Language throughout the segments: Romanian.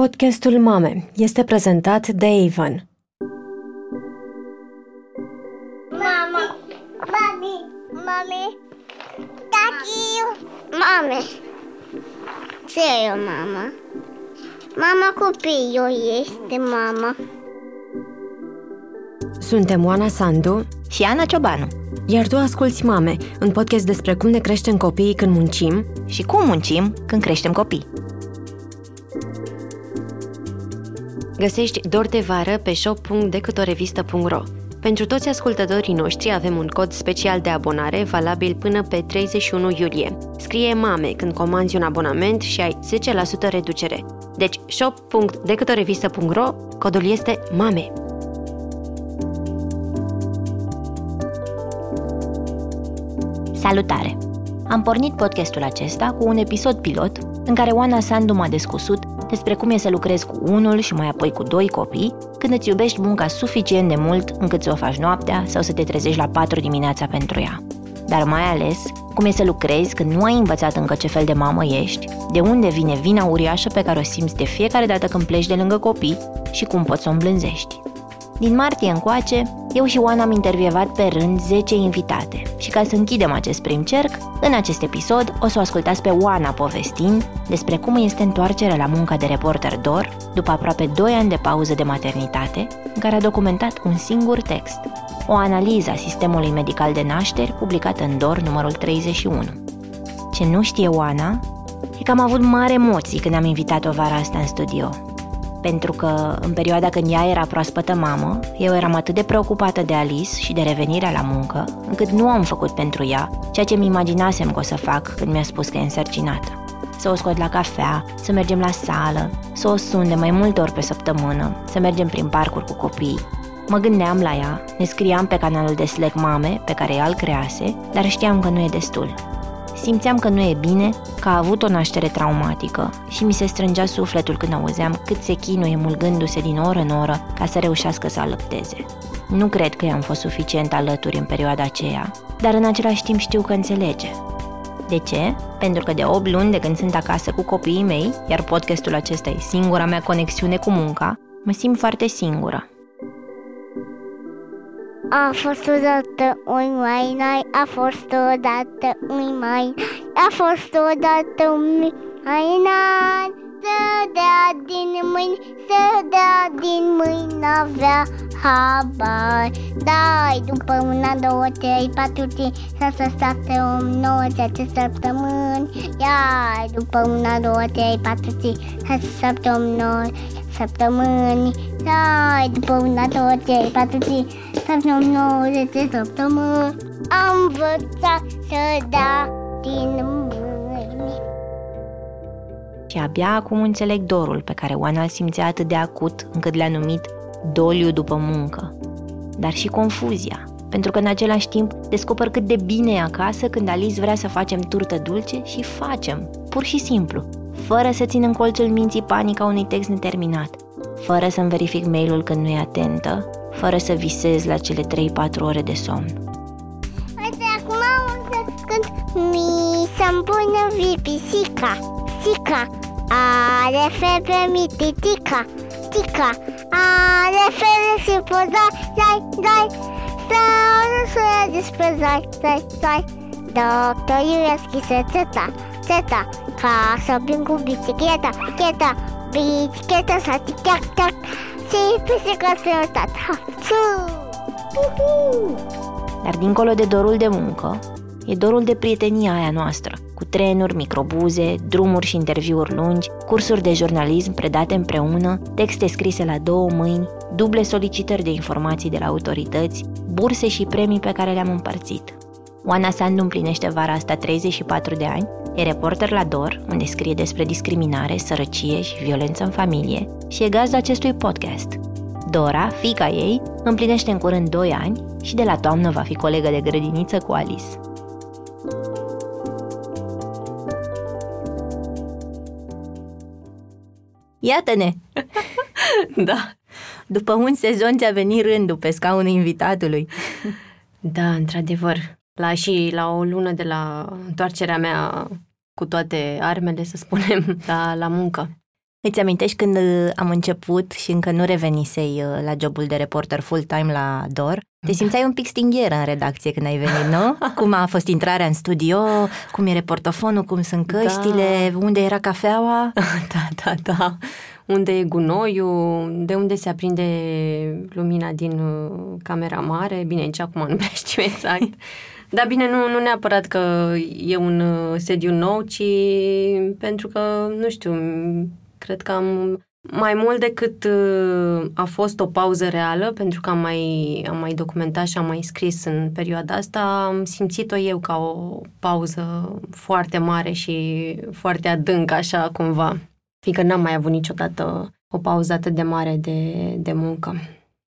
Podcastul Mame este prezentat de Avon. Mama, mami, mami, tati, mame. Ce e o mama? Mama copilul este mama. Suntem Oana Sandu și Ana Ciobanu. Iar tu asculți Mame, un podcast despre cum ne creștem copiii când muncim și cum muncim când creștem copii. Găsești Dor de Vară pe shop.decâtorevistă.ro Pentru toți ascultătorii noștri avem un cod special de abonare valabil până pe 31 iulie. Scrie MAME când comanzi un abonament și ai 10% reducere. Deci shop.decâtorevistă.ro, codul este MAME. Salutare! Am pornit podcastul acesta cu un episod pilot în care Oana Sandu m-a descusut despre cum e să lucrezi cu unul și mai apoi cu doi copii când îți iubești munca suficient de mult încât să o faci noaptea sau să te trezești la 4 dimineața pentru ea. Dar mai ales, cum e să lucrezi când nu ai învățat încă ce fel de mamă ești, de unde vine vina uriașă pe care o simți de fiecare dată când pleci de lângă copii și cum poți să o îmblânzești. Din martie încoace, eu și Oana am intervievat pe rând 10 invitate. Și ca să închidem acest prim cerc, în acest episod o să o ascultați pe Oana povestind despre cum este întoarcerea la munca de reporter DOR după aproape 2 ani de pauză de maternitate, în care a documentat un singur text, o analiză a sistemului medical de nașteri publicată în DOR numărul 31. Ce nu știe Oana e că am avut mari emoții când am invitat-o vara asta în studio pentru că în perioada când ea era proaspătă mamă, eu eram atât de preocupată de Alice și de revenirea la muncă, încât nu am făcut pentru ea ceea ce mi imaginasem că o să fac când mi-a spus că e însărcinată. Să o scot la cafea, să mergem la sală, să o sun de mai multe ori pe săptămână, să mergem prin parcuri cu copii. Mă gândeam la ea, ne scriam pe canalul de Slack Mame, pe care ea îl crease, dar știam că nu e destul. Simțeam că nu e bine, că a avut o naștere traumatică și mi se strângea sufletul când auzeam cât se chinuie mulgându-se din oră în oră ca să reușească să alăpteze. Nu cred că i-am fost suficient alături în perioada aceea, dar în același timp știu că înțelege. De ce? Pentru că de 8 luni de când sunt acasă cu copiii mei, iar podcastul acesta e singura mea conexiune cu munca, mă simt foarte singură. A fost odată un mai nai, a fost odată un mai, a fost odată un mai nai. Să dea din mâini, să dea din mâini, avea habar. Dai după una, două, trei, patru, cinci, șase, șapte, opt, nouă, zece săptămâni. Iar după una, două, trei, patru, cinci, șase, șapte, opt, nouă, săptămâni. Dai după una, două, trei, patru, cinci, șapte, nouă, zece săptămâni. Am învățat să da din mâini. Și abia acum înțeleg dorul pe care Oana îl simțea atât de acut încât le-a numit doliu după muncă. Dar și confuzia, pentru că în același timp descoper cât de bine e acasă când Alice vrea să facem turtă dulce și facem, pur și simplu, fără să țin în colțul minții panica unui text neterminat, fără să-mi verific mail-ul când nu e atentă, fără să visez la cele 3-4 ore de somn. Uite, acum o să cânt Mi să-mi pună pisica, sica Are febre mi titica, tica Are febre și poza, dai, dai. Să nu să ia despre zai, zai, zai Doctorul i-a scris rețeta, țeta Ca să vin cu bicicleta, cheta Bicicleta să tic-tac, tac Și pisica să uitat, ha, țu Uhu! Dar dincolo de dorul de muncă, e dorul de prietenia aia noastră, cu trenuri, microbuze, drumuri și interviuri lungi, cursuri de jurnalism predate împreună, texte scrise la două mâini, duble solicitări de informații de la autorități, burse și premii pe care le-am împărțit. Oana Sandu împlinește vara asta 34 de ani, e reporter la DOR, unde scrie despre discriminare, sărăcie și violență în familie și e gazda acestui podcast. Dora, fica ei, împlinește în curând 2 ani și de la toamnă va fi colegă de grădiniță cu Alice. Iată-ne! Da. După un sezon ți-a venit rândul pe scaunul invitatului. Da, într-adevăr. La și la o lună de la întoarcerea mea cu toate armele, să spunem, la, la muncă. Îți amintești când uh, am început și încă nu revenisei uh, la jobul de reporter full-time la DOR? Te simțeai un pic stingheră în redacție când ai venit, nu? Cum a fost intrarea în studio, cum e reportofonul, cum sunt căștile, da. unde era cafeaua? Da, da, da. Unde e gunoiul, de unde se aprinde lumina din uh, camera mare. Bine, nici acum nu prea știu exact. Dar bine, nu, nu neapărat că e un sediu nou, ci pentru că, nu știu, Cred că am mai mult decât uh, a fost o pauză reală, pentru că am mai, am mai documentat și am mai scris în perioada asta, am simțit-o eu ca o pauză foarte mare și foarte adâncă, așa cumva, fiindcă n-am mai avut niciodată o pauză atât de mare de, de muncă.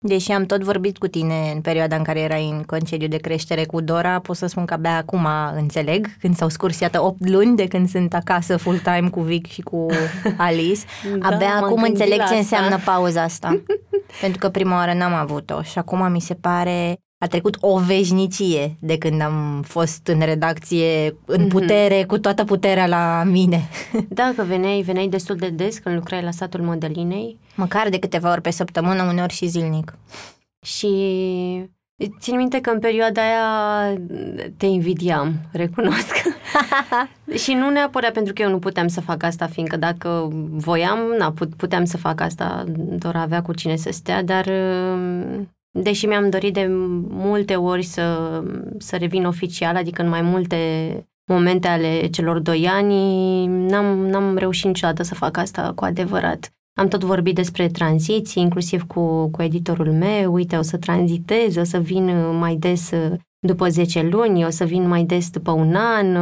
Deși am tot vorbit cu tine în perioada în care erai în concediu de creștere cu Dora, pot să spun că abia acum înțeleg, când s-au scurs, iată, 8 luni de când sunt acasă full-time cu Vic și cu Alice, da, abia acum înțeleg ce înseamnă pauza asta. Pentru că prima oară n-am avut-o și acum mi se pare a trecut o veșnicie de când am fost în redacție în mhm. putere, mm-hmm. cu toată puterea la mine. Da, că veneai, veneai destul de des când lucrai la satul Modelinei. Măcar de câteva ori pe săptămână, uneori și zilnic. Și țin minte că în perioada aia te invidiam, recunosc. și nu neapărat pentru că eu nu puteam să fac asta, fiindcă dacă voiam, na, puteam să fac asta, doar avea cu cine să stea, dar deși mi-am dorit de multe ori să, să revin oficial, adică în mai multe momente ale celor doi ani, n-am, n-am reușit niciodată să fac asta cu adevărat. Am tot vorbit despre tranziții, inclusiv cu, cu editorul meu, uite, o să tranzitez, o să vin mai des după 10 luni, o să vin mai des după un an,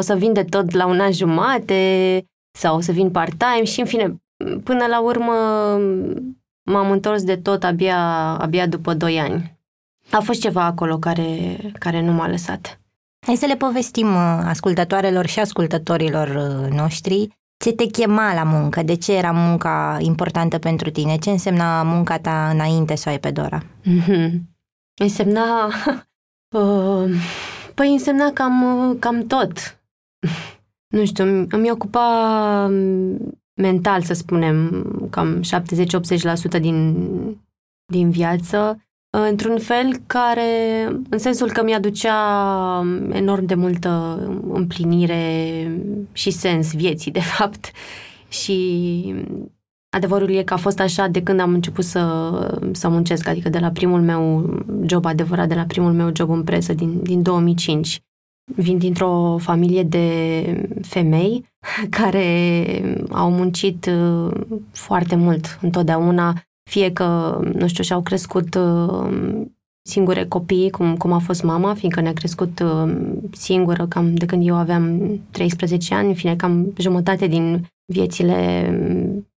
o să vin de tot la un an jumate sau o să vin part-time și, în fine, până la urmă m-am întors de tot abia, abia după 2 ani. A fost ceva acolo care, care nu m-a lăsat. Hai să le povestim uh, ascultătoarelor și ascultătorilor uh, noștri ce te chema la muncă, de ce era munca importantă pentru tine, ce însemna munca ta înainte să o ai pe Dora? Mm-hmm. Însemna... Uh, păi însemna cam, cam tot. nu știu, îmi ocupa mental, să spunem, cam 70-80% din, din viață, într-un fel care, în sensul că mi-aducea enorm de multă împlinire și sens vieții, de fapt. Și adevărul e că a fost așa de când am început să, să muncesc, adică de la primul meu job adevărat, de la primul meu job în presă din, din 2005. Vin dintr-o familie de femei care au muncit uh, foarte mult întotdeauna, fie că, nu știu, și-au crescut uh, singure copii, cum, cum a fost mama, fiindcă ne-a crescut uh, singură cam de când eu aveam 13 ani, în fine, cam jumătate din viețile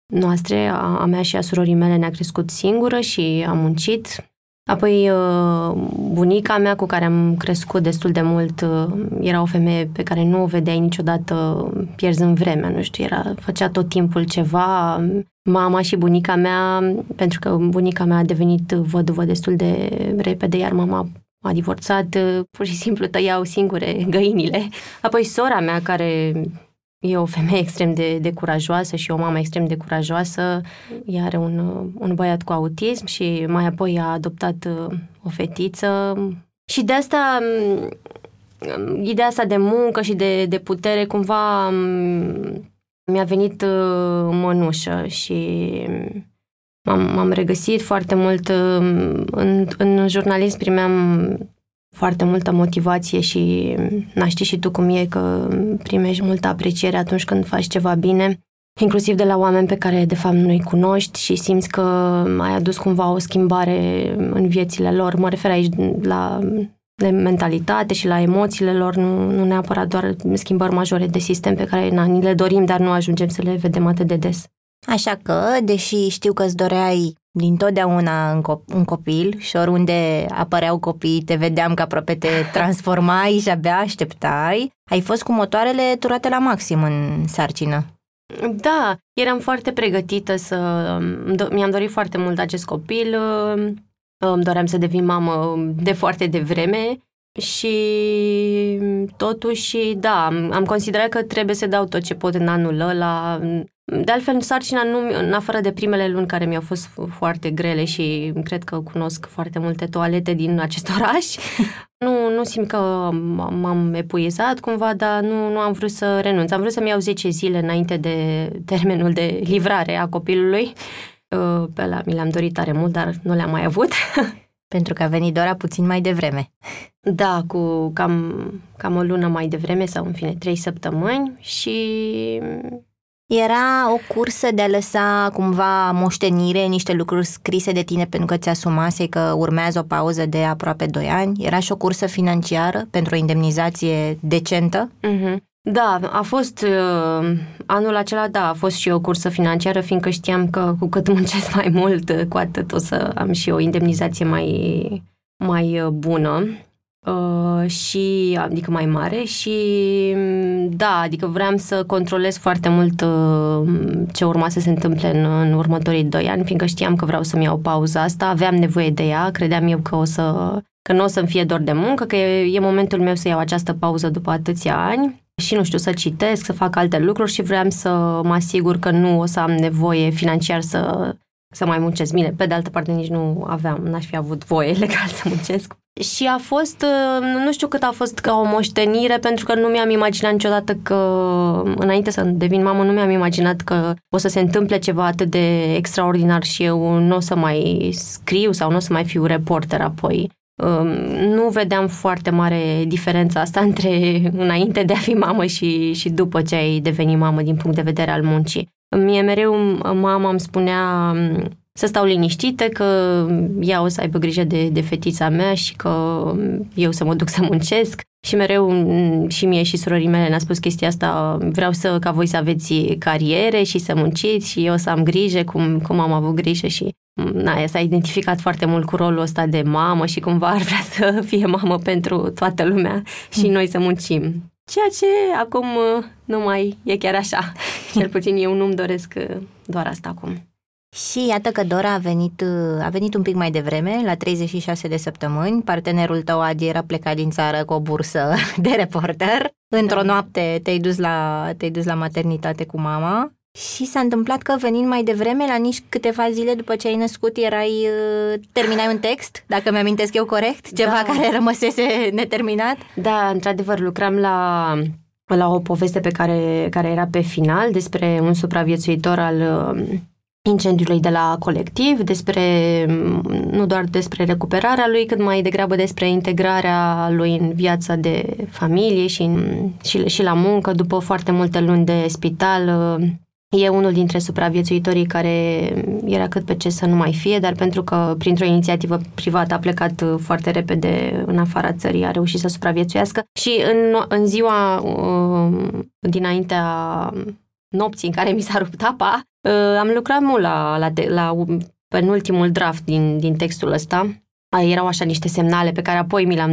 noastre, a, a mea și a surorii mele ne-a crescut singură și a muncit Apoi uh, bunica mea cu care am crescut destul de mult uh, era o femeie pe care nu o vedeai niciodată pierzând vremea, nu știu, era, făcea tot timpul ceva. Mama și bunica mea, pentru că bunica mea a devenit văduvă destul de repede, iar mama a divorțat, uh, pur și simplu tăiau singure găinile. Apoi sora mea, care E o femeie extrem de, de curajoasă și o mamă extrem de curajoasă. Ea are un, un băiat cu autism și mai apoi a adoptat uh, o fetiță. Și de asta, mm, ideea asta de muncă și de, de putere, cumva mm, mi-a venit uh, mănușă și m-am, m-am regăsit foarte mult. Uh, în, în jurnalism primeam foarte multă motivație și n știi și tu cum e că primești multă apreciere atunci când faci ceva bine, inclusiv de la oameni pe care de fapt nu-i cunoști și simți că ai adus cumva o schimbare în viețile lor. Mă refer aici la de mentalitate și la emoțiile lor, nu, nu neapărat doar schimbări majore de sistem pe care na, ni le dorim, dar nu ajungem să le vedem atât de des. Așa că, deși știu că îți doreai din totdeauna un, cop- un copil și oriunde apăreau copii, te vedeam că aproape te transformai și abia așteptai, ai fost cu motoarele turate la maxim în sarcină. Da, eram foarte pregătită să... Mi-am dorit foarte mult acest copil, îmi doream să devin mamă de foarte devreme și totuși, da, am considerat că trebuie să dau tot ce pot în anul ăla. De altfel, sarcina, nu, în afară de primele luni care mi-au fost foarte grele și cred că cunosc foarte multe toalete din acest oraș, nu, nu simt că m-am epuizat cumva, dar nu, nu am vrut să renunț. Am vrut să-mi iau 10 zile înainte de termenul de livrare a copilului. Uh, pe ăla mi l-am dorit tare mult, dar nu le-am mai avut. Pentru că a venit Dora puțin mai devreme. Da, cu cam, cam o lună mai devreme sau în fine trei săptămâni și era o cursă de a lăsa cumva moștenire, niște lucruri scrise de tine pentru că ți asumase că urmează o pauză de aproape 2 ani. Era și o cursă financiară pentru o indemnizație decentă. Mm-hmm. Da, a fost uh, anul acela, da, a fost și o cursă financiară, fiindcă știam că cu cât muncesc mai mult, cu atât o să am și o indemnizație mai, mai uh, bună. Uh, și, adică mai mare și da, adică vreau să controlez foarte mult uh, ce urma să se întâmple în, în următorii doi ani, fiindcă știam că vreau să-mi iau pauza asta, aveam nevoie de ea, credeam eu că o să că nu o să-mi fie dor de muncă, că e, e momentul meu să iau această pauză după atâția ani și nu știu, să citesc, să fac alte lucruri și vreau să mă asigur că nu o să am nevoie financiar să, să mai muncesc. Bine, pe de altă parte nici nu aveam, n-aș fi avut voie legal să muncesc și a fost, uh, nu știu cât a fost ca o moștenire, pentru că nu mi-am imaginat niciodată că, înainte să devin mamă, nu mi-am imaginat că o să se întâmple ceva atât de extraordinar și eu nu o să mai scriu sau nu o să mai fiu reporter apoi. Um, nu vedeam foarte mare diferența asta între înainte de a fi mamă și, și după ce ai devenit mamă din punct de vedere al muncii. Mie mereu mama îmi spunea să stau liniștită că ea o să aibă grijă de, de fetița mea și că eu să mă duc să muncesc. Și mereu și mie și surorii mele ne-a spus chestia asta, vreau să ca voi să aveți cariere și să munciți și eu să am grijă cum, cum am avut grijă și na, ea s-a identificat foarte mult cu rolul ăsta de mamă și cumva ar vrea să fie mamă pentru toată lumea și noi să muncim. Ceea ce acum nu mai e chiar așa. Cel puțin eu nu-mi doresc doar asta acum. Și iată că Dora a venit, a venit un pic mai devreme, la 36 de săptămâni. Partenerul tău, Adi, era plecat din țară cu o bursă de reporter. Într-o da. noapte te-ai dus, la, te-ai dus la maternitate cu mama. Și s-a întâmplat că venind mai devreme, la nici câteva zile după ce ai născut, erai, uh, terminai un text, dacă mi-amintesc eu corect, ceva da. care rămăsese neterminat? Da, într-adevăr, lucram la la o poveste pe care, care era pe final despre un supraviețuitor al uh, incendiului de la colectiv, despre, nu doar despre recuperarea lui, cât mai degrabă despre integrarea lui în viața de familie și, în, și, și la muncă. După foarte multe luni de spital, e unul dintre supraviețuitorii care era cât pe ce să nu mai fie, dar pentru că printr-o inițiativă privată a plecat foarte repede în afara țării, a reușit să supraviețuiască și în, în ziua uh, dinaintea nopții în care mi s-a rupt apa, uh, am lucrat mult la, la, la penultimul draft din, din textul ăsta. Erau așa niște semnale pe care apoi mi le-am,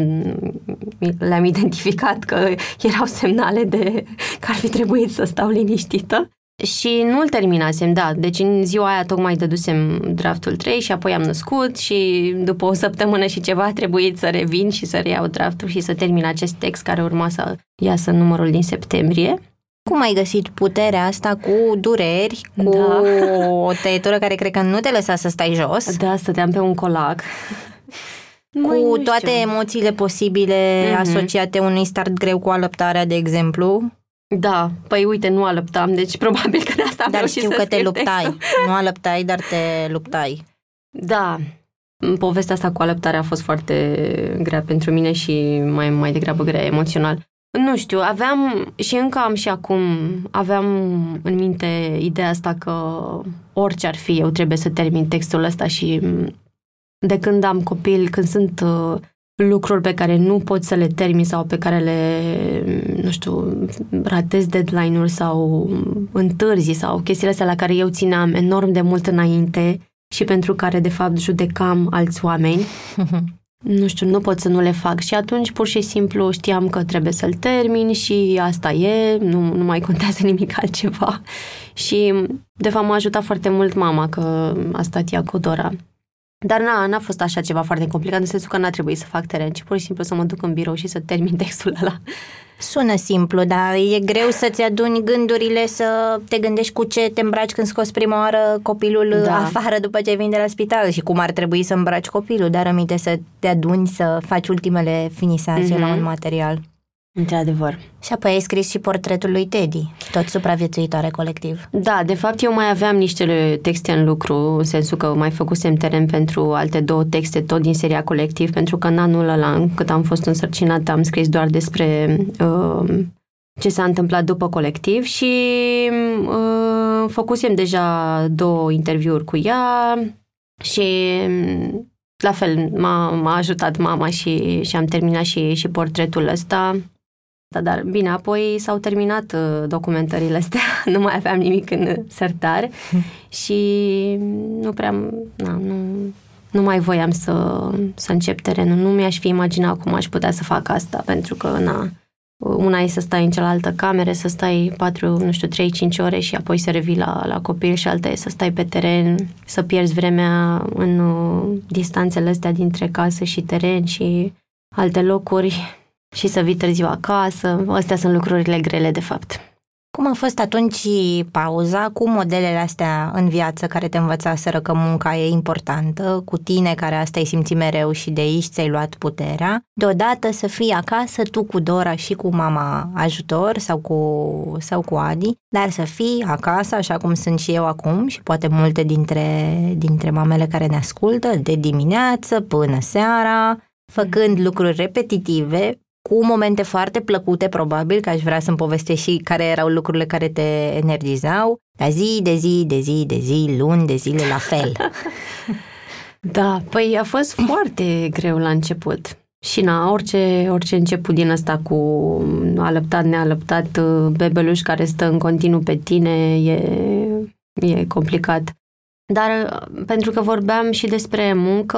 le-am identificat că erau semnale de că ar fi trebuit să stau liniștită. Și nu-l terminasem, da. Deci în ziua aia tocmai dădusem draftul 3 și apoi am născut și după o săptămână și ceva a trebuit să revin și să reiau draftul și să termin acest text care urma să iasă numărul din septembrie. Cum ai găsit puterea asta cu dureri, cu da. o tăietură care cred că nu te lăsa să stai jos? Da, stăteam pe un colac. Cu toate emoțiile posibile mm-hmm. asociate unui start greu cu alăptarea, de exemplu? Da, păi uite, nu alăptam, deci probabil că de asta am Dar știu că te luptai. Textul. Nu alăptai, dar te luptai. Da, povestea asta cu alăptarea a fost foarte grea pentru mine și mai, mai degrabă grea emoțional. Nu știu, aveam și încă am și acum, aveam în minte ideea asta că orice ar fi, eu trebuie să termin textul ăsta și de când am copil, când sunt uh, lucruri pe care nu pot să le termin sau pe care le, nu știu, ratez deadline-uri sau întârzi sau chestiile astea la care eu țineam enorm de mult înainte și pentru care, de fapt, judecam alți oameni. nu știu, nu pot să nu le fac și atunci pur și simplu știam că trebuie să-l termin și asta e, nu, nu mai contează nimic altceva și de fapt m-a ajutat foarte mult mama că a stat ea cu Dora. Dar n-a, n-a fost așa ceva foarte complicat, în sensul că n-a trebuit să fac teren, ci pur și simplu să mă duc în birou și să termin textul ăla. Sună simplu, dar e greu să-ți aduni gândurile, să te gândești cu ce te îmbraci când scoți prima oară copilul da. afară după ce vin de la spital și cum ar trebui să îmbraci copilul, dar aminte să te aduni, să faci ultimele finisaje mm-hmm. la un material. Într-adevăr. Și apoi ai scris și portretul lui Teddy, tot supraviețuitoare colectiv. Da, de fapt eu mai aveam niște texte în lucru, în sensul că mai făcusem teren pentru alte două texte, tot din seria colectiv, pentru că în anul ăla, cât am fost însărcinată, am scris doar despre uh, ce s-a întâmplat după colectiv și uh, făcusem deja două interviuri cu ea și la fel m-a, m-a ajutat mama și, și am terminat și, și portretul ăsta. Da, dar bine, apoi s-au terminat uh, documentările astea, nu mai aveam nimic în sertar și nu prea, na, nu, nu mai voiam să, să încep terenul. Nu mi-aș fi imaginat cum aș putea să fac asta, pentru că, na, una e să stai în cealaltă cameră, să stai 4, nu știu, 3-5 ore și apoi să revii la, la copil și alta e să stai pe teren, să pierzi vremea în uh, distanțele astea dintre casă și teren și alte locuri și să vii târziu acasă. Astea sunt lucrurile grele, de fapt. Cum a fost atunci pauza cu modelele astea în viață care te învățaseră că munca e importantă, cu tine care asta ai simțit mereu și de aici ți-ai luat puterea, deodată să fii acasă tu cu Dora și cu mama ajutor sau cu, sau cu Adi, dar să fii acasă așa cum sunt și eu acum și poate multe dintre, dintre mamele care ne ascultă, de dimineață până seara, făcând lucruri repetitive, cu momente foarte plăcute, probabil, că aș vrea să-mi povestești și care erau lucrurile care te energizau, dar zi de zi, de zi, de zi, luni de zile la fel. da, păi a fost foarte greu la început. Și na, orice, orice început din asta cu alăptat, nealăptat, bebeluș care stă în continuu pe tine, e, e complicat. Dar pentru că vorbeam și despre muncă,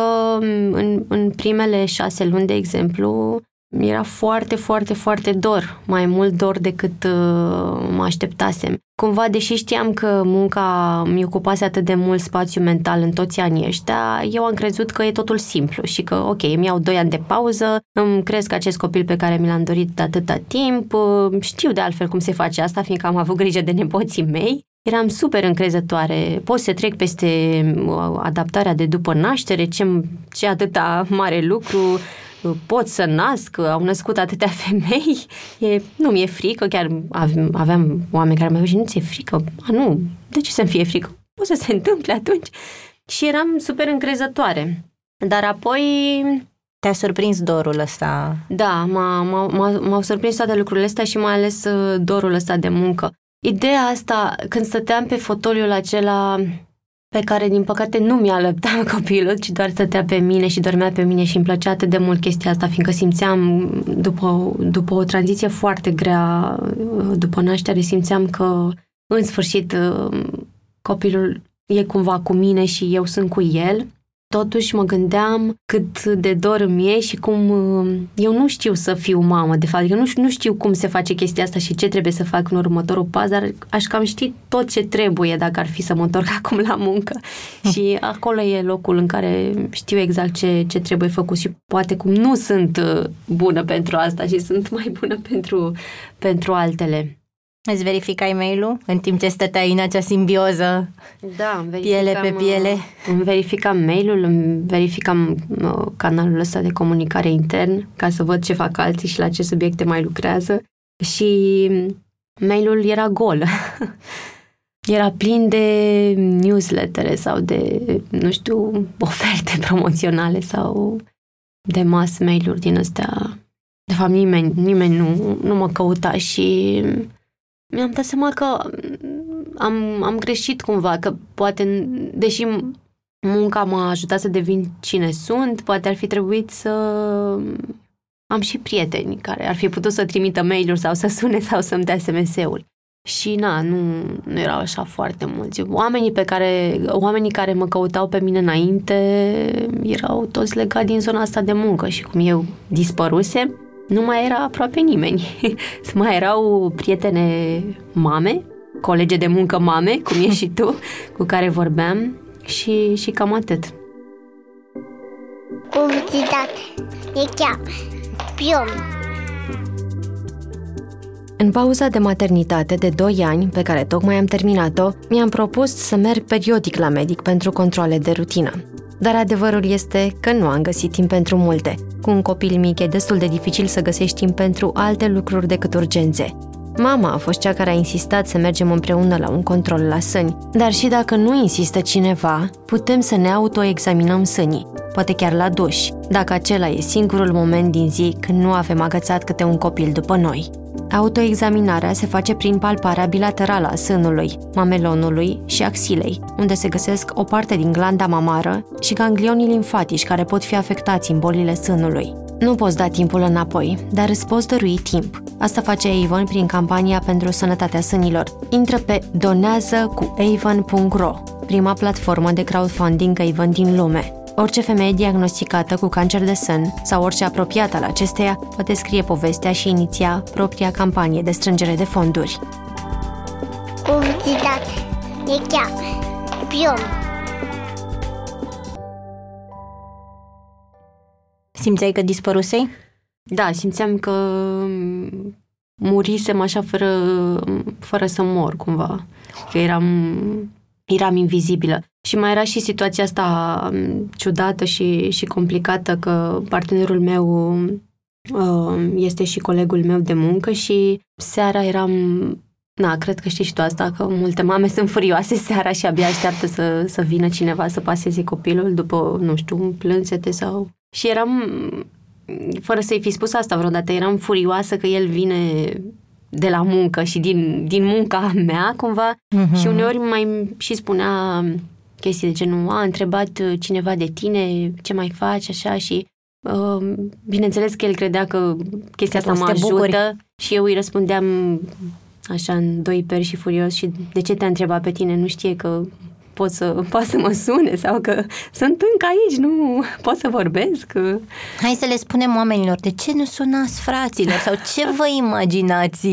în, în primele șase luni, de exemplu, era foarte, foarte, foarte dor, mai mult dor decât uh, mă așteptasem. Cumva, deși știam că munca mi ocupase atât de mult spațiu mental în toți anii ăștia, eu am crezut că e totul simplu și că, ok, îmi iau doi ani de pauză, îmi cresc acest copil pe care mi l-am dorit de atâta timp, uh, știu de altfel cum se face asta, fiindcă am avut grijă de nepoții mei. Eram super încrezătoare, pot să trec peste uh, adaptarea de după naștere, ce, ce atâta mare lucru, pot să nasc, au născut atâtea femei, e, nu mi-e frică, chiar aveam oameni care mi-au zis, nu ți-e frică? A, nu, de ce să-mi fie frică? O să se întâmple atunci. Și eram super încrezătoare. Dar apoi... Te-a surprins dorul ăsta? Da, m-a, m-a, m-au surprins toate lucrurile astea și mai ales uh, dorul ăsta de muncă. Ideea asta, când stăteam pe fotoliul acela pe care, din păcate, nu mi-a lăptat copilul, ci doar stătea pe mine și dormea pe mine și îmi plăcea atât de mult chestia asta, fiindcă simțeam, după, după o tranziție foarte grea, după naștere, simțeam că, în sfârșit, copilul e cumva cu mine și eu sunt cu el Totuși mă gândeam cât de dor îmi e și cum uh, eu nu știu să fiu mamă, de fapt. Eu nu, nu știu cum se face chestia asta și ce trebuie să fac în următorul pas, dar aș cam ști tot ce trebuie dacă ar fi să mă întorc acum la muncă. și acolo e locul în care știu exact ce, ce trebuie făcut și poate cum nu sunt uh, bună pentru asta și sunt mai bună pentru, pentru altele. Îți verificai mail-ul în timp ce stăteai în acea simbioză da, piele pe piele? Uh, îmi verificam mail-ul, îmi verificam uh, canalul ăsta de comunicare intern ca să văd ce fac alții și la ce subiecte mai lucrează și mail-ul era gol. era plin de newslettere sau de, nu știu, oferte promoționale sau de mass mail-uri din astea. De fapt, nimeni, nimeni nu, nu mă căuta și mi-am dat seama că am, am greșit cumva, că poate, deși munca m-a ajutat să devin cine sunt, poate ar fi trebuit să am și prieteni care ar fi putut să trimită mail-uri sau să sune sau să-mi dea SMS-uri. Și na, nu, nu erau așa foarte mulți. Oamenii pe care, oamenii care mă căutau pe mine înainte erau toți legați din zona asta de muncă și cum eu dispărusem, nu mai era aproape nimeni. mai erau prietene mame, colege de muncă mame, cum e și tu, cu care vorbeam și, și cam atât. Publicitate. E chiar. Pion. În pauza de maternitate de 2 ani, pe care tocmai am terminat-o, mi-am propus să merg periodic la medic pentru controle de rutină. Dar adevărul este că nu am găsit timp pentru multe. Cu un copil mic e destul de dificil să găsești timp pentru alte lucruri decât urgențe. Mama a fost cea care a insistat să mergem împreună la un control la sâni, dar și dacă nu insistă cineva, putem să ne autoexaminăm sânii, poate chiar la duș, dacă acela e singurul moment din zi când nu avem agățat câte un copil după noi. Autoexaminarea se face prin palparea bilaterală a sânului, mamelonului și axilei, unde se găsesc o parte din glanda mamară și ganglionii limfatici care pot fi afectați în bolile sânului. Nu poți da timpul înapoi, dar îți poți dărui timp. Asta face Avon prin campania pentru sănătatea sânilor. Intră pe donează cu avon.ro, prima platformă de crowdfunding Avon din lume. Orice femeie diagnosticată cu cancer de sân sau orice apropiat al acesteia poate scrie povestea și iniția propria campanie de strângere de fonduri. Publicitate. E chiar. Pion. Simțeai că dispărusei? Da, simțeam că murisem așa fără, fără să mor cumva. Că eram, eram invizibilă. Și mai era și situația asta um, ciudată și, și complicată că partenerul meu uh, este și colegul meu de muncă și seara eram Na, cred că știi și tu asta, că multe mame sunt furioase seara și abia așteaptă să, să vină cineva să paseze copilul după, nu știu, un plânsete sau... Și eram, fără să-i fi spus asta vreodată, eram furioasă că el vine de la muncă și din, din munca mea, cumva, uh-huh. și uneori mai și spunea chestii de genul, a, întrebat uh, cineva de tine, ce mai faci, așa, și uh, bineînțeles că el credea că chestia că asta mă ajută bucuri. și eu îi răspundeam așa în doi peri și furios și de ce te-a întrebat pe tine, nu știe că pot să, pot să mă sune sau că sunt încă aici, nu pot să vorbesc. Hai să le spunem oamenilor, de ce nu sunați fraților sau ce vă imaginați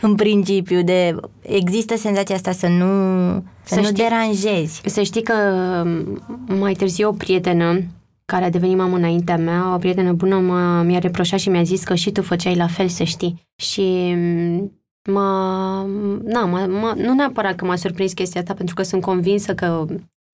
în principiu de există senzația asta să nu, să, să nu știi, deranjezi. Să știi că mai târziu o prietenă care a devenit mamă înaintea mea, o prietenă bună m-a, mi-a reproșat și mi-a zis că și tu făceai la fel, să știi. Și m-a, na, m-a, m-a, nu neapărat că m-a surprins chestia asta, pentru că sunt convinsă că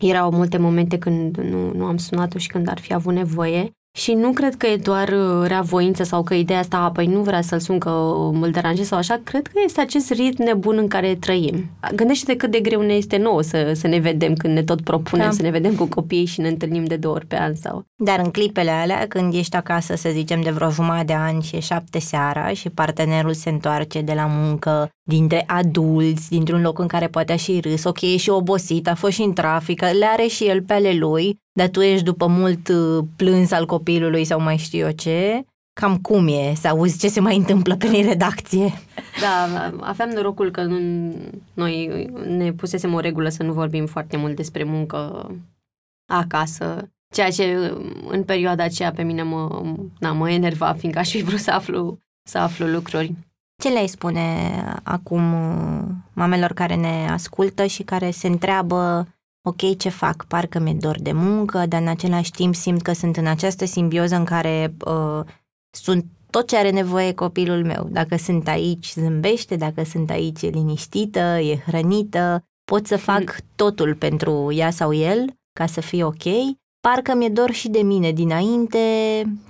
erau multe momente când nu, nu am sunat-o și când ar fi avut nevoie și nu cred că e doar uh, rea voință sau că ideea asta, păi nu vrea să-l sun că îl deranjez sau așa, cred că este acest ritm nebun în care trăim. Gândește-te cât de greu ne este nouă să, să ne vedem când ne tot propunem da. să ne vedem cu copiii și ne întâlnim de două ori pe an sau... Dar în clipele alea, când ești acasă, să zicem, de vreo jumătate de ani și e șapte seara și partenerul se întoarce de la muncă dintre adulți, dintr-un loc în care poate a și râs, ok, e și obosit, a fost și în trafic, le are și el pe ale lui, dar tu ești după mult uh, plâns al copilului sau mai știu eu ce, cam cum e să auzi ce se mai întâmplă pe redacție. Da, aveam norocul că nu, noi ne pusesem o regulă să nu vorbim foarte mult despre muncă acasă, ceea ce în perioada aceea pe mine mă, na, mă enerva, fiindcă aș fi vrut să aflu, să aflu lucruri. Ce le-ai spune acum uh, mamelor care ne ascultă și care se întreabă ok, ce fac? Parcă mi-e dor de muncă, dar în același timp simt că sunt în această simbioză în care uh, sunt tot ce are nevoie copilul meu. Dacă sunt aici, zâmbește, dacă sunt aici, e liniștită, e hrănită, pot să fac mm. totul pentru ea sau el ca să fie ok. Parcă mi-e dor și de mine dinainte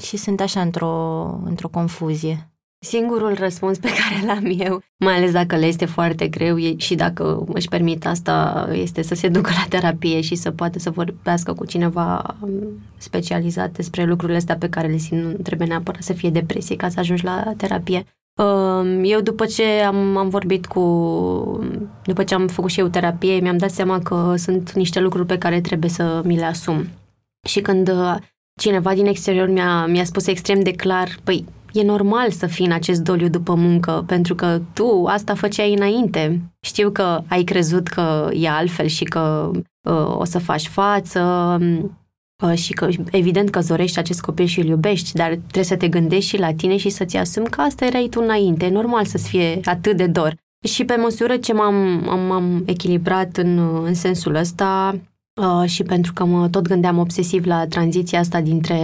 și sunt așa într-o, într-o confuzie. Singurul răspuns pe care l-am eu, mai ales dacă le este foarte greu e, și dacă își permit asta, este să se ducă la terapie și să poată să vorbească cu cineva um, specializat despre lucrurile astea pe care le simt. Nu trebuie neapărat să fie depresie ca să ajungi la terapie. Um, eu după ce am, am vorbit cu, după ce am făcut și eu terapie, mi-am dat seama că sunt niște lucruri pe care trebuie să mi le asum. Și când uh, cineva din exterior mi-a, mi-a spus extrem de clar, păi e normal să fii în acest doliu după muncă, pentru că tu asta făceai înainte. Știu că ai crezut că e altfel și că uh, o să faci față uh, și că evident că zorești acest copil și îl iubești, dar trebuie să te gândești și la tine și să-ți asumi că asta erai tu înainte. E normal să-ți fie atât de dor. Și pe măsură ce m-am, am, am echilibrat în, în sensul ăsta, Uh, și pentru că mă tot gândeam obsesiv la tranziția asta dintre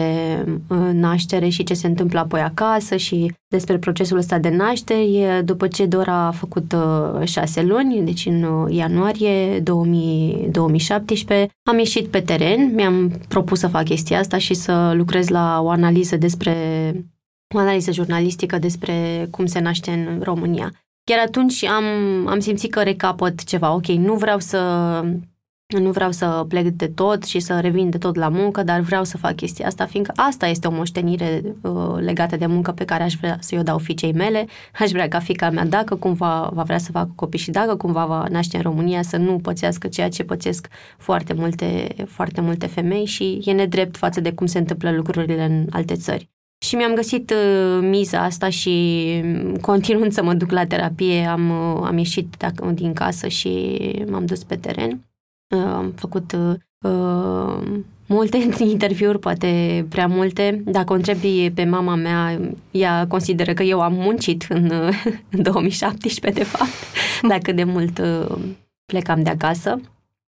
uh, naștere și ce se întâmplă apoi acasă și despre procesul ăsta de naștere. După ce Dora a făcut uh, șase luni, deci în ianuarie 2000, 2017, am ieșit pe teren, mi-am propus să fac chestia asta și să lucrez la o analiză despre o analiză jurnalistică despre cum se naște în România. Chiar atunci am, am simțit că recapăt ceva. Ok, nu vreau să nu vreau să plec de tot și să revin de tot la muncă, dar vreau să fac chestia asta, fiindcă asta este o moștenire uh, legată de muncă pe care aș vrea să o dau fiicei mele. Aș vrea ca fica mea, dacă cumva va vrea să facă copii și dacă cumva va naște în România, să nu pățească ceea ce pățesc foarte multe, foarte multe femei și e nedrept față de cum se întâmplă lucrurile în alte țări. Și mi-am găsit uh, miza asta și mm, continuând să mă duc la terapie, am, uh, am ieșit din casă și m-am dus pe teren am făcut uh, multe interviuri, poate prea multe. Dacă o întrebi pe mama mea, ea consideră că eu am muncit în, în 2017, de fapt, dacă de mult uh, plecam de acasă.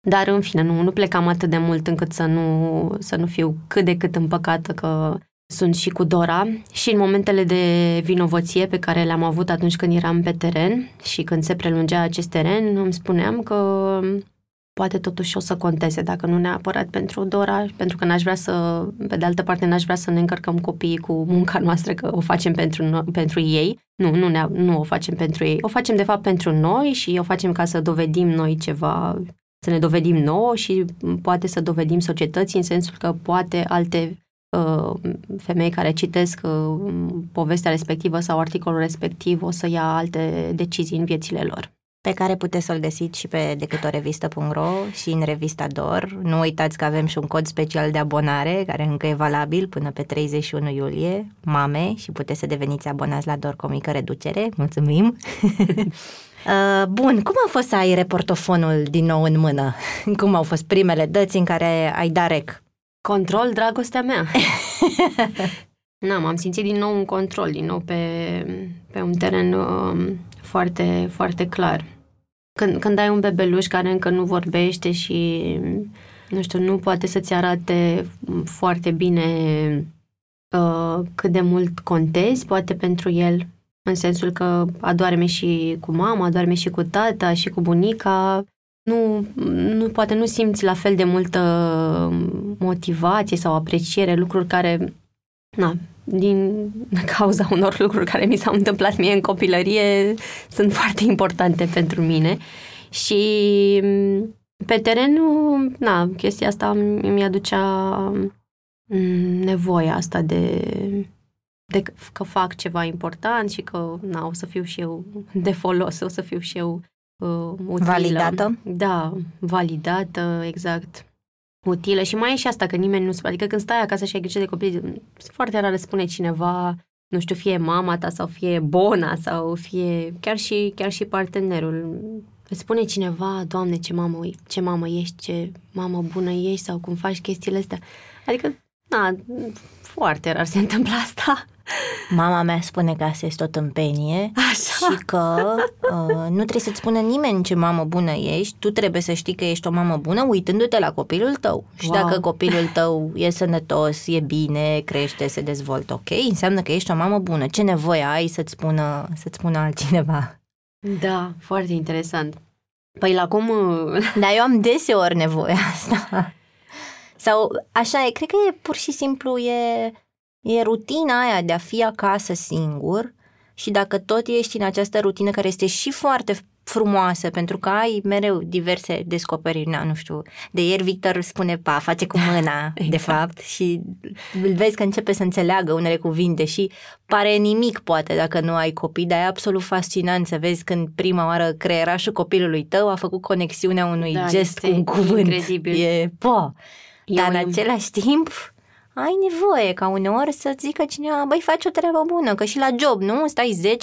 Dar, în fine, nu, nu plecam atât de mult încât să nu, să nu fiu cât de cât împăcată că sunt și cu Dora și în momentele de vinovăție pe care le-am avut atunci când eram pe teren și când se prelungea acest teren, îmi spuneam că poate totuși o să conteze, dacă nu neapărat pentru Dora, pentru că n-aș vrea să, pe de altă parte, n-aș vrea să ne încărcăm copiii cu munca noastră, că o facem pentru, pentru ei. Nu, nu, ne, nu o facem pentru ei. O facem, de fapt, pentru noi și o facem ca să dovedim noi ceva, să ne dovedim nouă și poate să dovedim societății în sensul că poate alte uh, femei care citesc uh, povestea respectivă sau articolul respectiv o să ia alte decizii în viețile lor pe care puteți să-l găsiți și pe decâtorevista.ro și în revista DOR. Nu uitați că avem și un cod special de abonare, care încă e valabil până pe 31 iulie, mame, și puteți să deveniți abonați la DOR cu o mică reducere. Mulțumim! Uh, bun, cum a fost să ai reportofonul din nou în mână? Cum au fost primele dăți în care ai dat rec? Control, dragostea mea. Na, m-am simțit din nou un control, din nou pe, pe un teren uh, foarte, foarte clar. Când, când ai un bebeluș care încă nu vorbește și, nu știu, nu poate să-ți arate foarte bine uh, cât de mult contezi, poate pentru el, în sensul că adorme și cu mama, adorme și cu tata și cu bunica, nu, nu, poate nu simți la fel de multă motivație sau apreciere, lucruri care na, din cauza unor lucruri care mi s-au întâmplat mie în copilărie, sunt foarte importante pentru mine. Și mm, pe teren, na, chestia asta mi aducea mm, nevoia asta de, de că fac ceva important și că na, o să fiu și eu de folos, o să fiu și eu uh, utilă. Validată? Da, validată, exact utilă și mai e și asta, că nimeni nu... Adică când stai acasă și ai grijă de copii, foarte rar spune cineva, nu știu, fie mama ta sau fie bona sau fie chiar și, chiar și partenerul. Îți spune cineva, Doamne, ce mamă, ce mamă ești, ce mamă bună ești sau cum faci chestiile astea. Adică, na, foarte rar se întâmplă asta. Mama mea spune că asta este o tâmpenie Așa. și că uh, nu trebuie să-ți spună nimeni ce mamă bună ești, tu trebuie să știi că ești o mamă bună uitându-te la copilul tău. Wow. Și dacă copilul tău e sănătos, e bine, crește, se dezvoltă, ok, înseamnă că ești o mamă bună. Ce nevoie ai să-ți spună, să-ți spună altcineva? Da, foarte interesant. Păi la cum... Da, eu am deseori nevoie asta. Sau așa e, cred că e pur și simplu e E rutina aia de a fi acasă singur și dacă tot ești în această rutină care este și foarte frumoasă pentru că ai mereu diverse descoperiri, na, nu știu. De ieri Victor spune pa, face cu mâna, exact. de fapt, și îl vezi că începe să înțeleagă unele cuvinte și pare nimic poate dacă nu ai copii, dar e absolut fascinant să vezi când prima oară creierașul copilului tău a făcut conexiunea unui da, gest cu un cuvânt. Incredibil. E, po. Dar în același timp ai nevoie ca uneori să zică cineva, băi, faci o treabă bună, că și la job, nu? Stai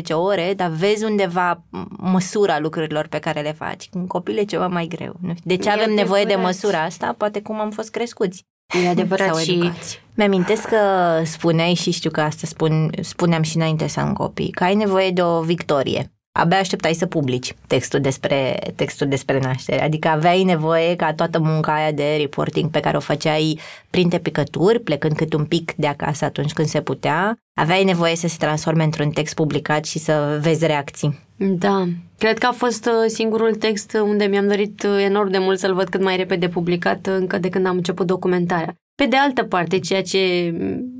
10-12 ore, dar vezi undeva măsura lucrurilor pe care le faci. În copil e ceva mai greu. Nu știu. De ce e avem adevărat. nevoie de măsura asta? Poate cum am fost crescuți. E adevărat și... Mi-amintesc că spuneai și știu că asta spun, spuneam și înainte să am copii, că ai nevoie de o victorie abia așteptai să publici textul despre, textul despre naștere. Adică aveai nevoie ca toată munca aia de reporting pe care o făceai printre picături, plecând cât un pic de acasă atunci când se putea, aveai nevoie să se transforme într-un text publicat și să vezi reacții. Da, cred că a fost uh, singurul text unde mi-am dorit uh, enorm de mult să-l văd cât mai repede publicat uh, încă de când am început documentarea. Pe de altă parte, ceea ce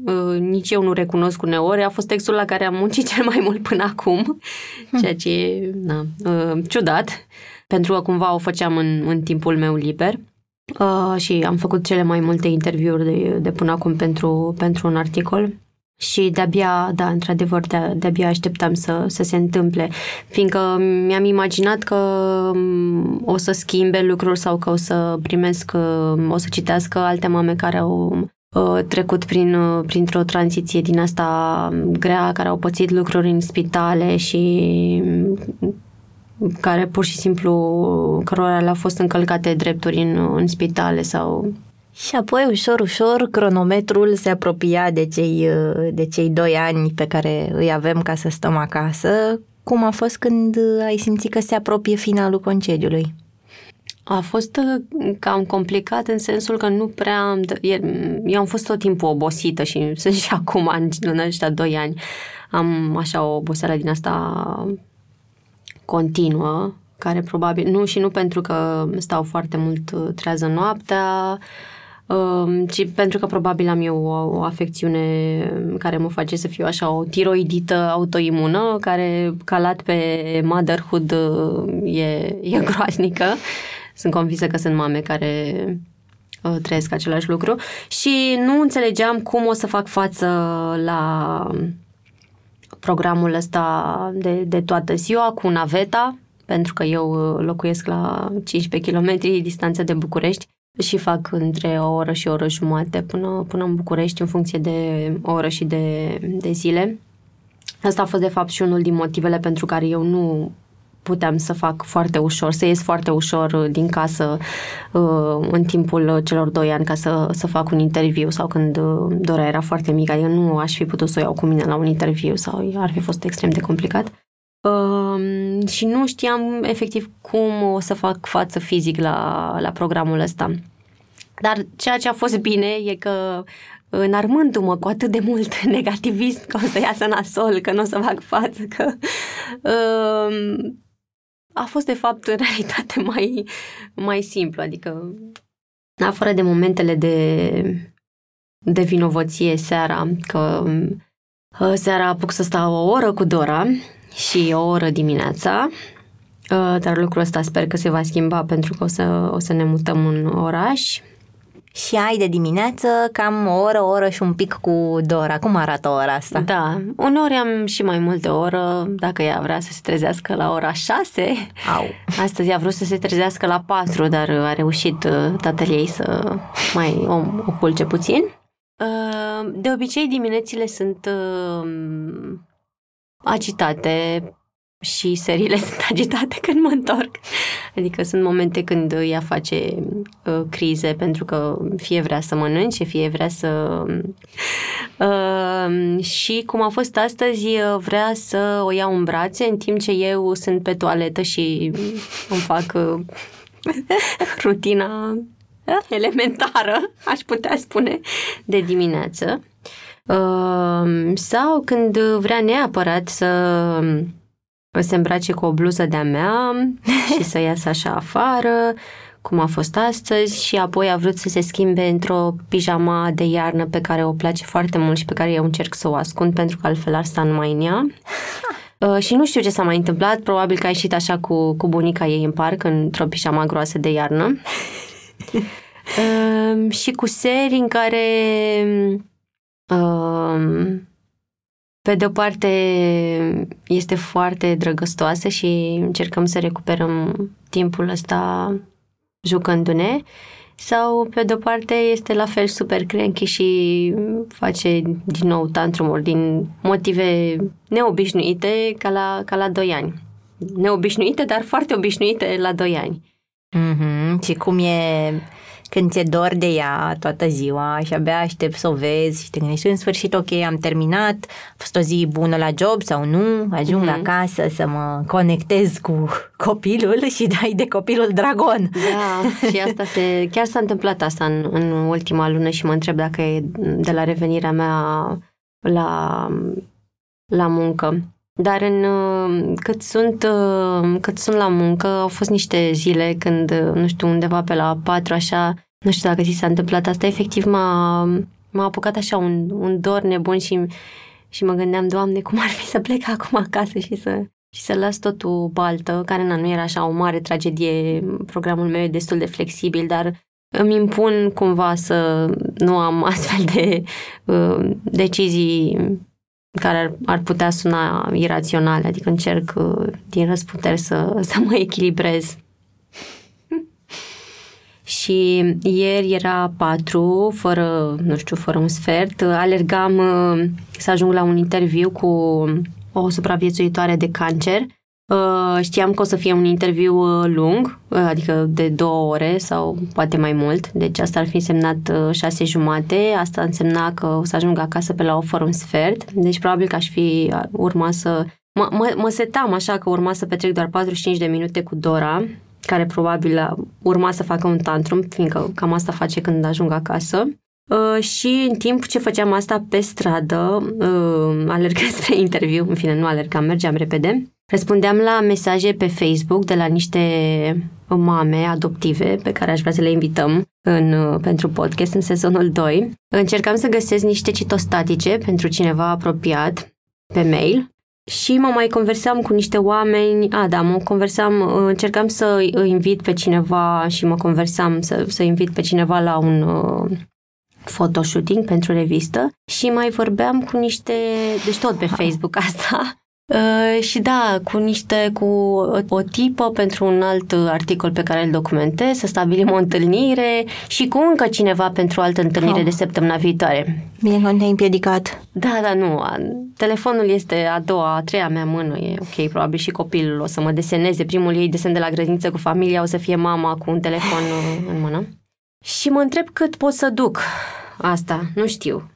uh, nici eu nu recunosc uneori, a fost textul la care am muncit cel mai mult până acum, hm. ceea ce e na, uh, ciudat, pentru că cumva o făceam în, în timpul meu liber. Uh, și am făcut cele mai multe interviuri de, de până acum pentru, pentru un articol și de-abia, da, într-adevăr, de- de-abia așteptam să, să se întâmple, fiindcă mi-am imaginat că mm, o să schimbe lucruri sau că o să primesc, o să citească alte mame care au uh, trecut prin, uh, printr-o tranziție din asta grea, care au pățit lucruri în spitale și mm, care pur și simplu cărora le-au fost încălcate drepturi în, în spitale sau și apoi, ușor, ușor, cronometrul se apropia de cei, de cei doi ani pe care îi avem ca să stăm acasă. Cum a fost când ai simțit că se apropie finalul concediului? A fost uh, cam complicat în sensul că nu prea am... Eu am fost tot timpul obosită și sunt și acum, în ăștia doi ani. Am așa o oboseală din asta continuă, care probabil... Nu și nu pentru că stau foarte mult uh, trează noaptea, Um, ci pentru că probabil am eu o, o afecțiune care mă face să fiu așa o tiroidită autoimună, care calat pe motherhood uh, e, e groaznică. Sunt convinsă că sunt mame care uh, trăiesc același lucru și nu înțelegeam cum o să fac față la programul ăsta de, de toată ziua cu naveta, pentru că eu uh, locuiesc la 15 km distanță de București și fac între o oră și o oră jumate până, până în București, în funcție de o oră și de, de zile. Asta a fost, de fapt, și unul din motivele pentru care eu nu puteam să fac foarte ușor, să ies foarte ușor din casă uh, în timpul celor doi ani ca să, să fac un interviu sau când uh, Dora era foarte mică. Eu nu aș fi putut să o iau cu mine la un interviu sau ar fi fost extrem de complicat. Uh, și nu știam efectiv cum o să fac față fizic la, la programul ăsta. Dar ceea ce a fost bine e că înarmându-mă cu atât de mult negativism că o să iasă nasol, că nu o să fac față, că uh, a fost de fapt în realitate mai, mai simplu, adică afară de momentele de, de vinovăție seara, că uh, seara apuc să stau o oră cu Dora și o oră dimineața, uh, dar lucrul ăsta sper că se va schimba pentru că o să, o să ne mutăm în oraș. Și ai de dimineață cam o oră, o oră și un pic cu Dora. Cum arată ora asta? Da, uneori am și mai multe oră, dacă ea vrea să se trezească la ora 6. Au. Astăzi a vrut să se trezească la 4, dar a reușit uh, tatăl ei să mai o, o culce puțin. Uh, de obicei diminețile sunt agitate și seriile sunt agitate când mă întorc. Adică sunt momente când ea face uh, crize pentru că fie vrea să mănânce, fie vrea să... Uh, și cum a fost astăzi, uh, vrea să o iau în brațe în timp ce eu sunt pe toaletă și îmi fac uh, rutina elementară, aș putea spune, de dimineață. Uh, sau când vrea neapărat să se îmbrace cu o bluză de-a mea și să iasă așa afară, cum a fost astăzi și apoi a vrut să se schimbe într-o pijama de iarnă pe care o place foarte mult și pe care eu încerc să o ascund pentru că altfel ar sta numai în ea. Uh, și nu știu ce s-a mai întâmplat, probabil că a ieșit așa cu, cu bunica ei în parc într-o pijama groasă de iarnă. uh, și cu seri în care uh, pe de o parte este foarte drăgăstoasă și încercăm să recuperăm timpul ăsta jucându-ne sau pe de o parte este la fel super cranky și face din nou tantrumuri din motive neobișnuite ca la, ca la 2 ani. Neobișnuite, dar foarte obișnuite la 2 ani. Mm-hmm. Și cum e când ți-e dor de ea toată ziua și abia aștept să o vezi și te gândești în sfârșit, ok, am terminat, a fost o zi bună la job sau nu, ajung mm-hmm. acasă să mă conectez cu copilul și dai de copilul dragon. Da, și asta se, chiar s-a întâmplat asta în, în ultima lună și mă întreb dacă e de la revenirea mea la, la muncă. Dar în, cât, sunt, cât sunt la muncă, au fost niște zile când, nu știu, undeva pe la patru, așa, nu știu dacă ți s-a întâmplat asta, efectiv m-a, m-a apucat așa un, un dor nebun și, și mă gândeam, Doamne, cum ar fi să plec acum acasă și să, și să las totul baltă, care na, nu era așa o mare tragedie, programul meu e destul de flexibil, dar îmi impun cumva să nu am astfel de uh, decizii care ar, ar putea suna iraționale, adică încerc uh, din răsputeri să, să mă echilibrez. Și ieri era patru, fără, nu știu, fără un sfert. Alergam uh, să ajung la un interviu cu o supraviețuitoare de cancer Uh, știam că o să fie un interviu uh, lung, uh, adică de două ore sau poate mai mult, deci asta ar fi însemnat șase jumate, asta însemna că o să ajung acasă pe la o fără un sfert, deci probabil că aș fi urma să... Mă, mă, mă setam așa că urma să petrec doar 45 de minute cu Dora, care probabil urma să facă un tantrum, fiindcă cam asta face când ajung acasă. Uh, și în timp ce făceam asta pe stradă, uh, alergam spre interviu, în fine, nu alergam, mergeam repede, Răspundeam la mesaje pe Facebook de la niște mame adoptive pe care aș vrea să le invităm în, pentru podcast în sezonul 2. Încercam să găsesc niște citostatice pentru cineva apropiat pe mail și mă mai conversam cu niște oameni, a, da, mă conversam, încercam să îi invit pe cineva și mă conversam să, să invit pe cineva la un uh, photoshooting pentru revistă și mai vorbeam cu niște, deci tot pe Facebook asta, Uh, și da, cu niște, cu o, o tipă pentru un alt articol pe care îl documentez, să stabilim o întâlnire și cu încă cineva pentru o altă întâlnire oh. de săptămâna viitoare. Bine că ne-ai împiedicat. Da, da, nu. Telefonul este a doua, a treia mea mână, e ok, probabil și copilul o să mă deseneze. Primul ei desen de la grădiniță cu familia, o să fie mama cu un telefon în mână. Și mă întreb cât pot să duc asta, nu știu.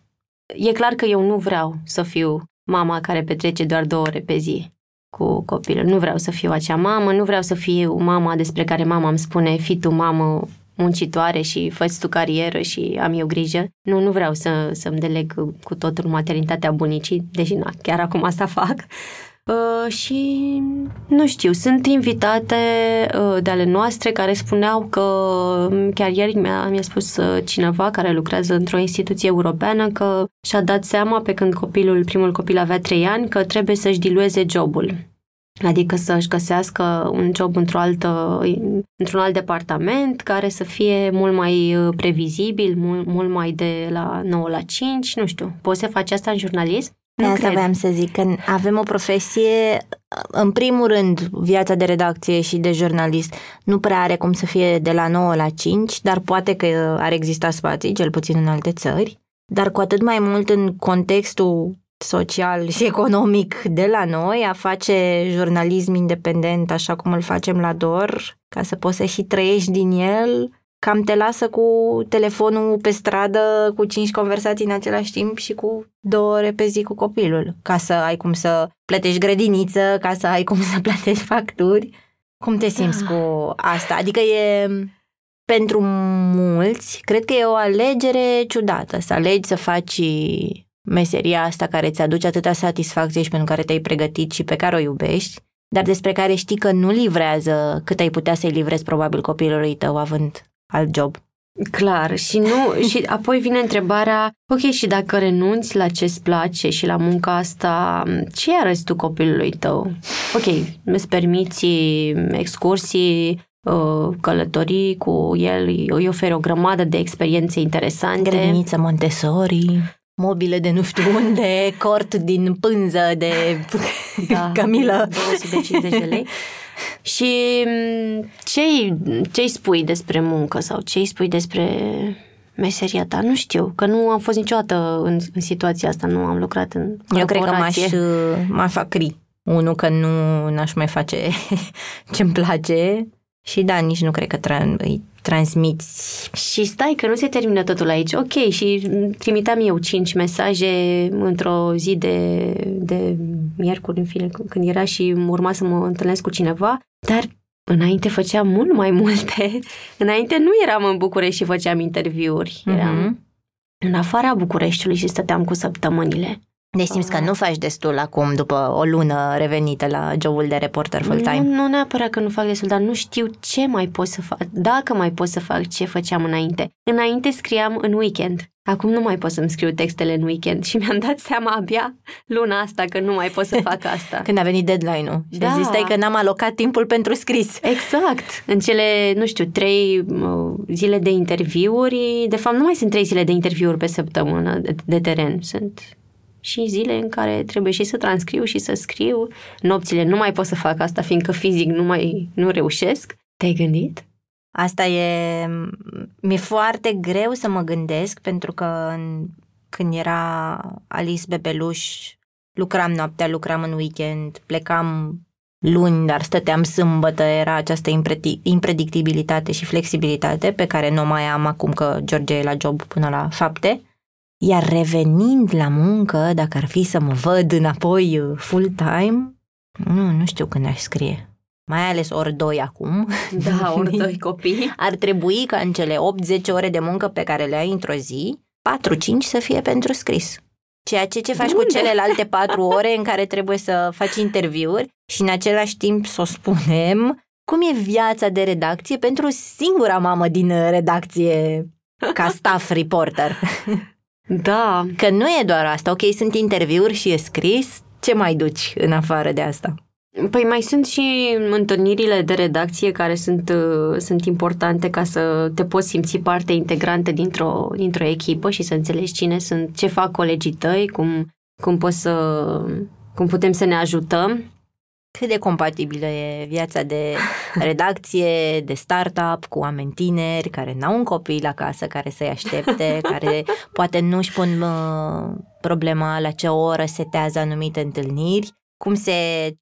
E clar că eu nu vreau să fiu mama care petrece doar două ore pe zi cu copilul. Nu vreau să fiu acea mamă, nu vreau să fiu mama despre care mama îmi spune, fi tu mamă muncitoare și fă tu carieră și am eu grijă. Nu, nu vreau să, să-mi deleg cu totul maternitatea bunicii, deși na, chiar acum asta fac. Uh, și nu știu, sunt invitate uh, de ale noastre care spuneau că um, chiar ieri mi-a, mi-a spus uh, cineva care lucrează într-o instituție europeană că și-a dat seama pe când copilul, primul copil avea trei ani, că trebuie să-și dilueze jobul. Adică să-și găsească un job într-o altă, într-un alt departament care să fie mult mai uh, previzibil, mult, mult mai de la 9 la 5, nu știu. Poți să faci asta în jurnalism? Nu Asta cred. voiam să zic, că avem o profesie, în primul rând, viața de redacție și de jurnalist nu prea are cum să fie de la 9 la 5, dar poate că ar exista spații, cel puțin în alte țări, dar cu atât mai mult în contextul social și economic de la noi, a face jurnalism independent așa cum îl facem la DOR, ca să poți să și trăiești din el, cam te lasă cu telefonul pe stradă, cu cinci conversații în același timp și cu două ore pe zi cu copilul, ca să ai cum să plătești grădiniță, ca să ai cum să plătești facturi. Cum te simți da. cu asta? Adică e pentru mulți, cred că e o alegere ciudată, să alegi să faci meseria asta care îți aduce atâta satisfacție și pentru care te-ai pregătit și pe care o iubești, dar despre care știi că nu livrează cât ai putea să-i livrezi probabil copilului tău având alt job. Clar, și nu și apoi vine întrebarea, ok, și dacă renunți la ce îți place și la munca asta, ce arăți tu copilului tău? Ok, îți permiți excursii, uh, călătorii cu el, îi oferi o grămadă de experiențe interesante. Grădiniță Montessori, mobile de nu știu unde, cort din pânză de da, Camila. 250 de lei. Și mm, ce ce spui despre muncă sau ce îi spui despre meseria ta? Nu știu, că nu am fost niciodată în, în situația asta, nu am lucrat în Eu cred că m-aș, m-aș acri. Unul, că nu n-aș mai face ce-mi place și da, nici nu cred că tra- îi transmiți. Și stai că nu se termină totul aici. Ok, și trimiteam eu cinci mesaje într-o zi de, de miercuri, în fine, când era și urma să mă întâlnesc cu cineva, dar înainte făceam mult mai multe. Înainte nu eram în București și făceam interviuri. Eram uh-huh. în afara Bucureștiului și stăteam cu săptămânile. Deci simți că nu faci destul acum, după o lună revenită la jobul de reporter full-time? Nu, nu neapărat că nu fac destul, dar nu știu ce mai pot să fac, dacă mai pot să fac ce făceam înainte. Înainte scriam în weekend. Acum nu mai pot să-mi scriu textele în weekend și mi-am dat seama abia luna asta că nu mai pot să fac asta. Când a venit deadline-ul și da. zis că n-am alocat timpul pentru scris. Exact. În cele, nu știu, trei zile de interviuri, de fapt nu mai sunt trei zile de interviuri pe săptămână de, de teren, sunt și zile în care trebuie și să transcriu și să scriu. Nopțile nu mai pot să fac asta, fiindcă fizic nu mai nu reușesc. Te-ai gândit? Asta e... Mi-e foarte greu să mă gândesc, pentru că când era Alice Bebeluș, lucram noaptea, lucram în weekend, plecam luni, dar stăteam sâmbătă, era această impredictibilitate și flexibilitate pe care nu mai am acum că George e la job până la fapte. Iar revenind la muncă, dacă ar fi să mă văd înapoi uh, full-time, nu, nu știu când aș scrie. Mai ales ori doi acum. Da, ori doi copii. Ar trebui ca în cele 8-10 ore de muncă pe care le ai într-o zi, 4-5 să fie pentru scris. Ceea ce ce faci Unde? cu celelalte 4 ore în care trebuie să faci interviuri și în același timp să o spunem cum e viața de redacție pentru singura mamă din redacție ca staff reporter. Da. Că nu e doar asta, ok, sunt interviuri și e scris, ce mai duci în afară de asta? Păi mai sunt și întâlnirile de redacție care sunt, uh, sunt importante ca să te poți simți parte integrantă dintr-o, dintr-o echipă și să înțelegi cine sunt, ce fac colegii tăi, cum, cum, poți să, cum putem să ne ajutăm. Cât de compatibilă e viața de redacție, de startup, cu oameni tineri care n-au un copil acasă care să-i aștepte, care poate nu-și pun uh, problema la ce oră setează anumite întâlniri. Cum se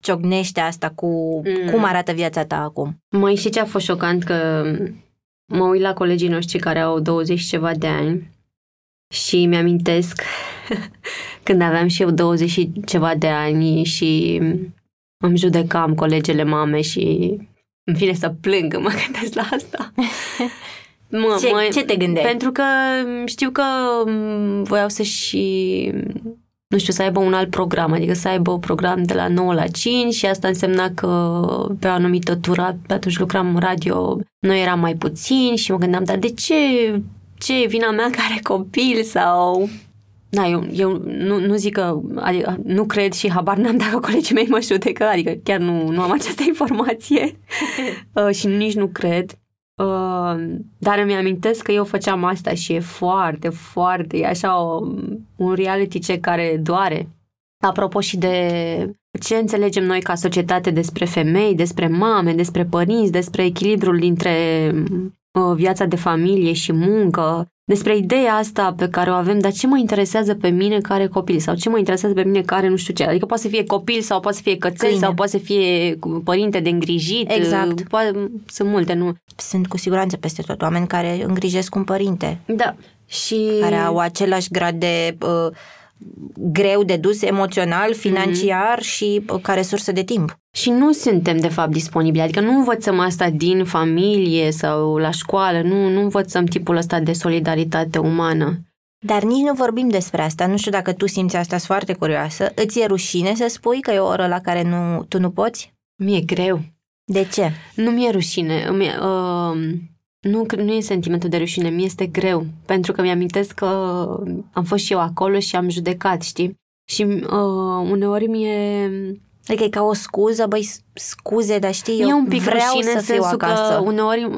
ciocnește asta cu mm. cum arată viața ta acum? Măi, și ce a fost șocant că mă uit la colegii noștri care au 20 ceva de ani și mi-amintesc când aveam și eu 20 ceva de ani și îmi judecam colegele mame și îmi vine să plâng mă gândesc la asta. Mă, ce, mă, ce te gândeai? Pentru că știu că voiau să și nu știu, să aibă un alt program, adică să aibă un program de la 9 la 5 și asta însemna că pe o anumită tură, pe atunci lucram în radio, noi eram mai puțini și mă gândeam, dar de ce, ce e vina mea care copil sau da, eu, eu nu, nu zic că, adică, nu cred și habar n-am dacă colegii mei mă judecă, adică chiar nu, nu am această informație uh, și nici nu cred. Uh, dar îmi amintesc că eu făceam asta și e foarte, foarte, e așa o, un reality check care doare. Apropo și de ce înțelegem noi ca societate despre femei, despre mame, despre părinți, despre echilibrul dintre uh, viața de familie și muncă, despre ideea asta pe care o avem, dar ce mă interesează pe mine care copil sau ce mă interesează pe mine care nu știu ce. Adică poate să fie copil sau poate să fie cățel Câine. sau poate să fie părinte de îngrijit. Exact. Poate, sunt multe, nu? Sunt cu siguranță peste tot oameni care îngrijesc un părinte. Da. Și... Care au același grad de... Uh, greu de dus emoțional, financiar mm-hmm. și uh, ca resursă de timp. Și nu suntem, de fapt, disponibili. Adică nu învățăm asta din familie sau la școală, nu, nu învățăm tipul ăsta de solidaritate umană. Dar nici nu vorbim despre asta. Nu știu dacă tu simți asta, sunt foarte curioasă. Îți e rușine să spui că e o oră la care nu, tu nu poți? Mi-e greu. De ce? Nu mi-e rușine. Mi-e, uh, nu, nu e sentimentul de rușine, mi este greu, pentru că mi-amintesc că am fost și eu acolo și am judecat, știi? Și uh, uneori mi-e... Adică e ca o scuză, băi, scuze, dar știi, eu e un pic vreau rușine să fiu acasă. Că uneori,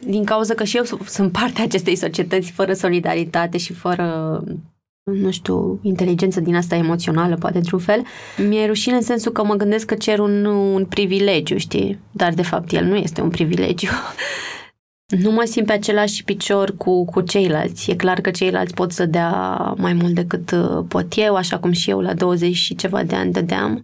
din cauza că și eu sunt parte a acestei societăți fără solidaritate și fără nu știu, inteligență din asta emoțională, poate într-un fel, mi-e rușine în sensul că mă gândesc că cer un, un privilegiu, știi? Dar, de fapt, el nu este un privilegiu. nu mă simt pe același picior cu, cu ceilalți. E clar că ceilalți pot să dea mai mult decât uh, pot eu, așa cum și eu la 20 și ceva de ani dădeam.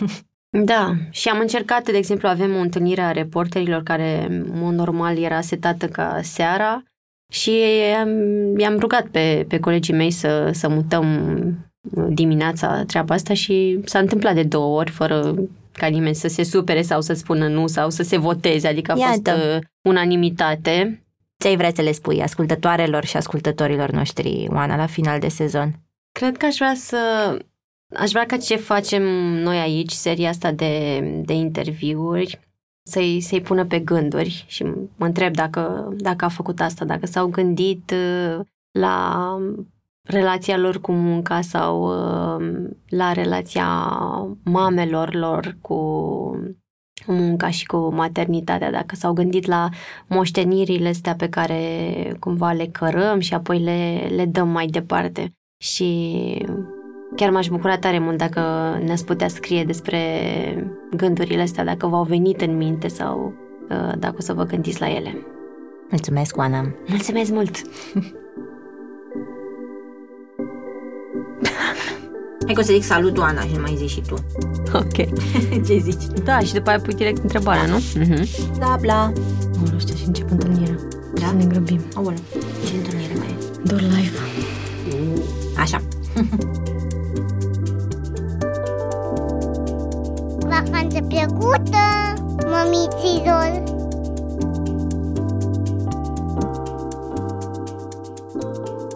Da, și am încercat, de exemplu, avem o întâlnire a reporterilor care, în mod normal, era setată ca seara și i-am, i-am rugat pe, pe colegii mei să, să mutăm dimineața treaba asta și s-a întâmplat de două ori fără ca nimeni să se supere sau să spună nu sau să se voteze, adică a Iată. fost uh, unanimitate. Ce ai vrea să le spui ascultătoarelor și ascultătorilor noștri, Oana, la final de sezon? Cred că aș vrea să... Aș vrea ca ce facem noi aici, seria asta de, de interviuri, să-i, să-i pună pe gânduri și mă întreb dacă, dacă a făcut asta, dacă s-au gândit uh, la relația lor cu munca sau uh, la relația mamelor lor cu munca și cu maternitatea, dacă s-au gândit la moștenirile astea pe care cumva le cărăm și apoi le, le dăm mai departe. Și chiar m-aș bucura tare mult dacă ne-ați putea scrie despre gândurile astea, dacă v-au venit în minte sau uh, dacă o să vă gândiți la ele. Mulțumesc, Oana! Mulțumesc mult! Hai că o să zic salut, Oana, și mai zici și tu. Ok. Ce zici? Da, și după aia pui direct întrebarea, nu? Mhm. Da, bla. Nu știu, și încep întâlnirea. Da? Să ne grăbim. Aoleu, ce întâlnire mai e? Doar live. Așa. Vacanță plăcută, mămiților!